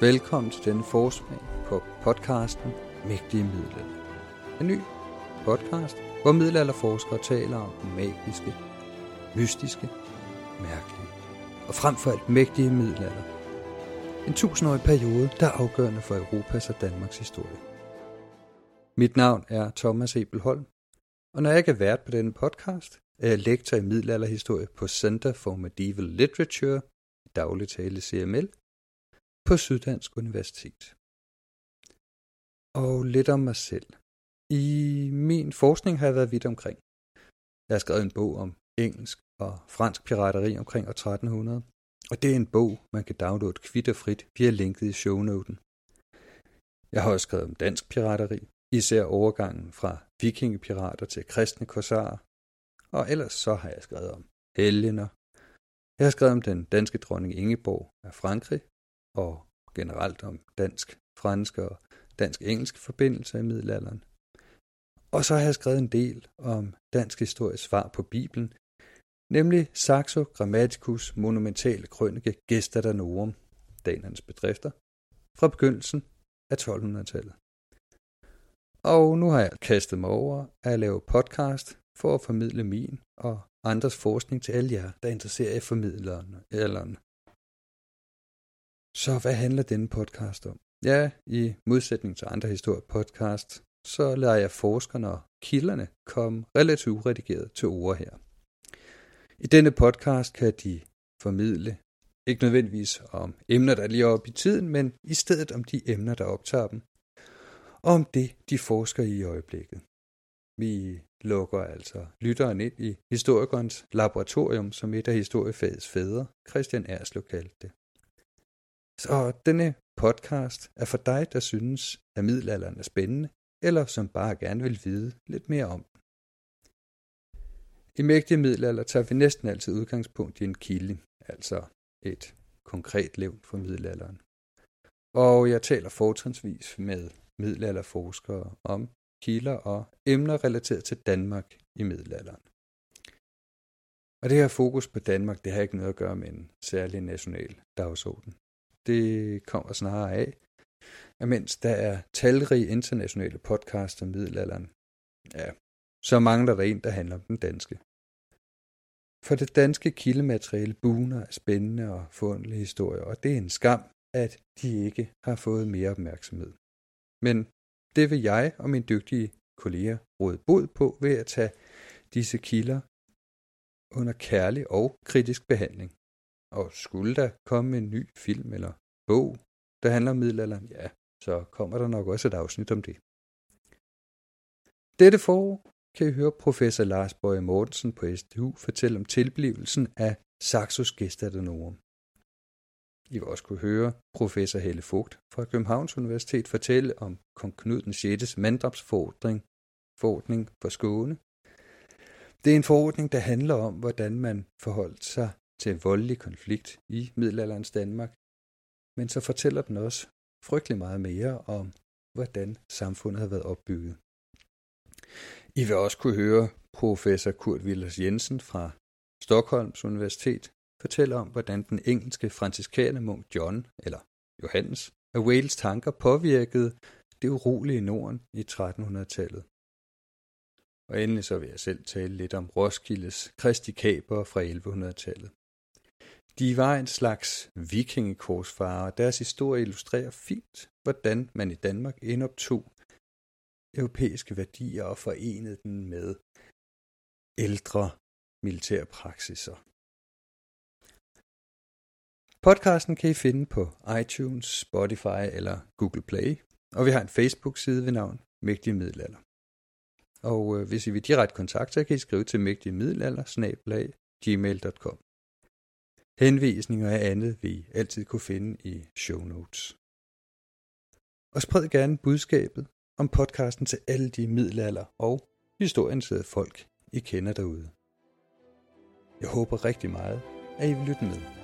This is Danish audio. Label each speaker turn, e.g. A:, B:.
A: Velkommen til denne forsmag på podcasten Mægtige Middelalder. En ny podcast, hvor middelalderforskere taler om den magiske, mystiske, mærkelige og frem for alt mægtige middelalder. En tusindårig periode, der er afgørende for Europas og Danmarks historie. Mit navn er Thomas Ebelholm, og når jeg ikke er vært på denne podcast, er jeg lektor i middelalderhistorie på Center for Medieval Literature, dagligt tale CML, på Syddansk Universitet. Og lidt om mig selv. I min forskning har jeg været vidt omkring. Jeg har skrevet en bog om engelsk og fransk pirateri omkring år 1300, og det er en bog, man kan downloade kvitterfrit via linket i shownoten. Jeg har også skrevet om dansk pirateri, især overgangen fra vikingepirater til kristne korsarer, og ellers så har jeg skrevet om helgener. Jeg har skrevet om den danske dronning Ingeborg af Frankrig, og generelt om dansk-fransk og dansk-engelsk forbindelser i middelalderen. Og så har jeg skrevet en del om dansk histories svar på Bibelen, nemlig Saxo Grammaticus monumentale krønike Gesta Danorum, danernes bedrifter, fra begyndelsen af 1200-tallet. Og nu har jeg kastet mig over at lave podcast for at formidle min og andres forskning til alle jer, der interesserer i formidlerne. Så hvad handler denne podcast om? Ja, i modsætning til andre historiepodcasts, så lader jeg forskerne og kilderne komme relativt uredigeret til ord her. I denne podcast kan de formidle ikke nødvendigvis om emner, der lige op i tiden, men i stedet om de emner, der optager dem, og om det, de forsker i i øjeblikket. Vi lukker altså lytteren ind i historikernes laboratorium, som et af historiefagets fædre, Christian Erslev kaldte det. Så denne podcast er for dig, der synes, at middelalderen er spændende, eller som bare gerne vil vide lidt mere om den. I mægtige middelalder tager vi næsten altid udgangspunkt i en kilde, altså et konkret levn fra middelalderen. Og jeg taler fortrinsvis med middelalderforskere om kilder og emner relateret til Danmark i middelalderen. Og det her fokus på Danmark, det har ikke noget at gøre med en særlig national dagsorden det kommer snarere af, at mens der er talrige internationale podcasts om middelalderen, ja, så mangler der en, der handler om den danske. For det danske kildemateriale buner af spændende og forundelige historier, og det er en skam, at de ikke har fået mere opmærksomhed. Men det vil jeg og mine dygtige kolleger råde bod på ved at tage disse kilder under kærlig og kritisk behandling. Og skulle der komme en ny film eller bog, der handler om middelalderen, ja, så kommer der nok også et afsnit om det. Dette forår kan I høre professor Lars Bøje Mortensen på SDU fortælle om tilblivelsen af Saxos Gestadenorum. I vil også kunne høre professor Helle Fugt fra Københavns Universitet fortælle om kong Knud den 6. manddrabsforordning forordning for Skåne. Det er en forordning, der handler om, hvordan man forholdt sig til en voldelig konflikt i middelalderens Danmark, men så fortæller den også frygtelig meget mere om, hvordan samfundet har været opbygget. I vil også kunne høre professor Kurt Willers Jensen fra Stockholms Universitet fortælle om, hvordan den engelske franciskanermunk John, eller Johannes, af Wales tanker påvirkede det urolige Norden i 1300-tallet. Og endelig så vil jeg selv tale lidt om Roskildes kristikaber fra 1100-tallet. De var en slags vikingekorsfarer, og deres historie illustrerer fint, hvordan man i Danmark indoptog europæiske værdier og forenede den med ældre militærpraksiser. Podcasten kan I finde på iTunes, Spotify eller Google Play, og vi har en Facebook-side ved navn Mægtige Middelalder. Og øh, hvis I vil direkte kontakte, så kan I skrive til mægtigemiddelalder gmail.com. Henvisninger og andet vil I altid kunne finde i show notes. Og spred gerne budskabet om podcasten til alle de middelalder og historieinteresserede folk, I kender derude. Jeg håber rigtig meget, at I vil lytte med.